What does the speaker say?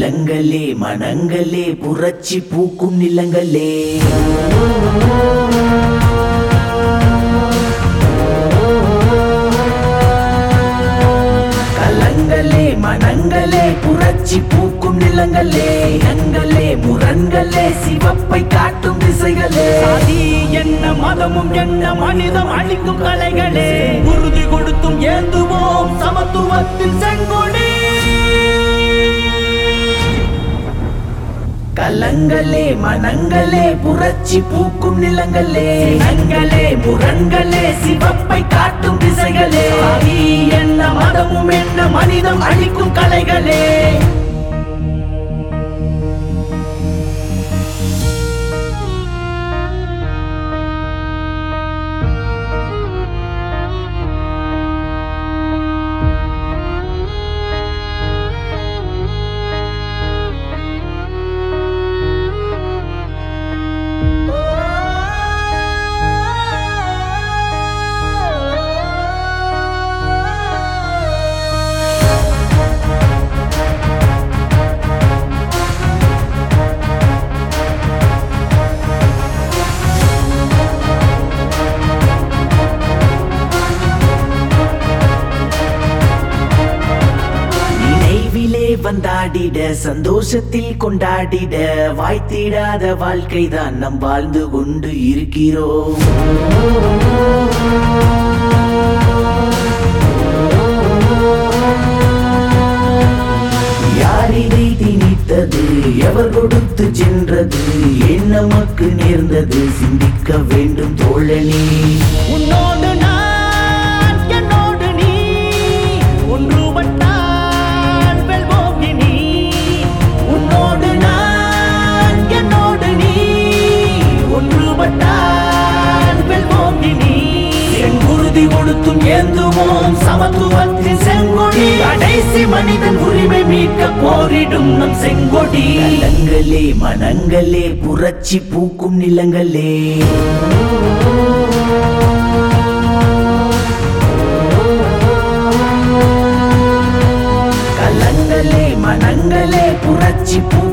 மனங்களே புரட்சி பூக்கும் நிலங்களே. கலங்களே மனங்களே புரட்சி பூக்கும் நிலங்களே. இனங்களே முரண்களே சிவப்பை காட்டும் திசைகளே. என்ன மதமும் என்ன மனிதம் அழிக்கும் கலைகளே. உறுதி கொடுத்தும் ஏந்துவோம் சமத்துவத்தின் செங்கொடி கலங்களே மனங்களே புரட்சி பூக்கும் நிலங்களே. நங்களே புறங்களே சிவப்பை காட்டும் திசைகளே. என்ன மதமும் என்ன மனிதம் அழிக்கும் கலைகளே. வந்தாடிட சந்தோஷத்தில் கொண்டாடிட வாய்த்திடாத வாழ்க்கைதான் நம் வாழ்ந்து கொண்டு இருக்கிறோம். எவர் கொடுத்து சென்றது என்ன நமக்கு நேர்ந்தது சிந்திக்க வேண்டும் தோழனே. உன்னோடு உறுதி ஏந்துவோம். சமத்துவத்தின் செங்கொடி. கடைசி மனிதன் உரிமை மீட்க போரிடும் நம் செங்கொடி. நிலங்களே மனங்களே புரட்சி பூக்கும் நிலங்களே. கலங்களே மனங்களே புரட்சி பூக்கும்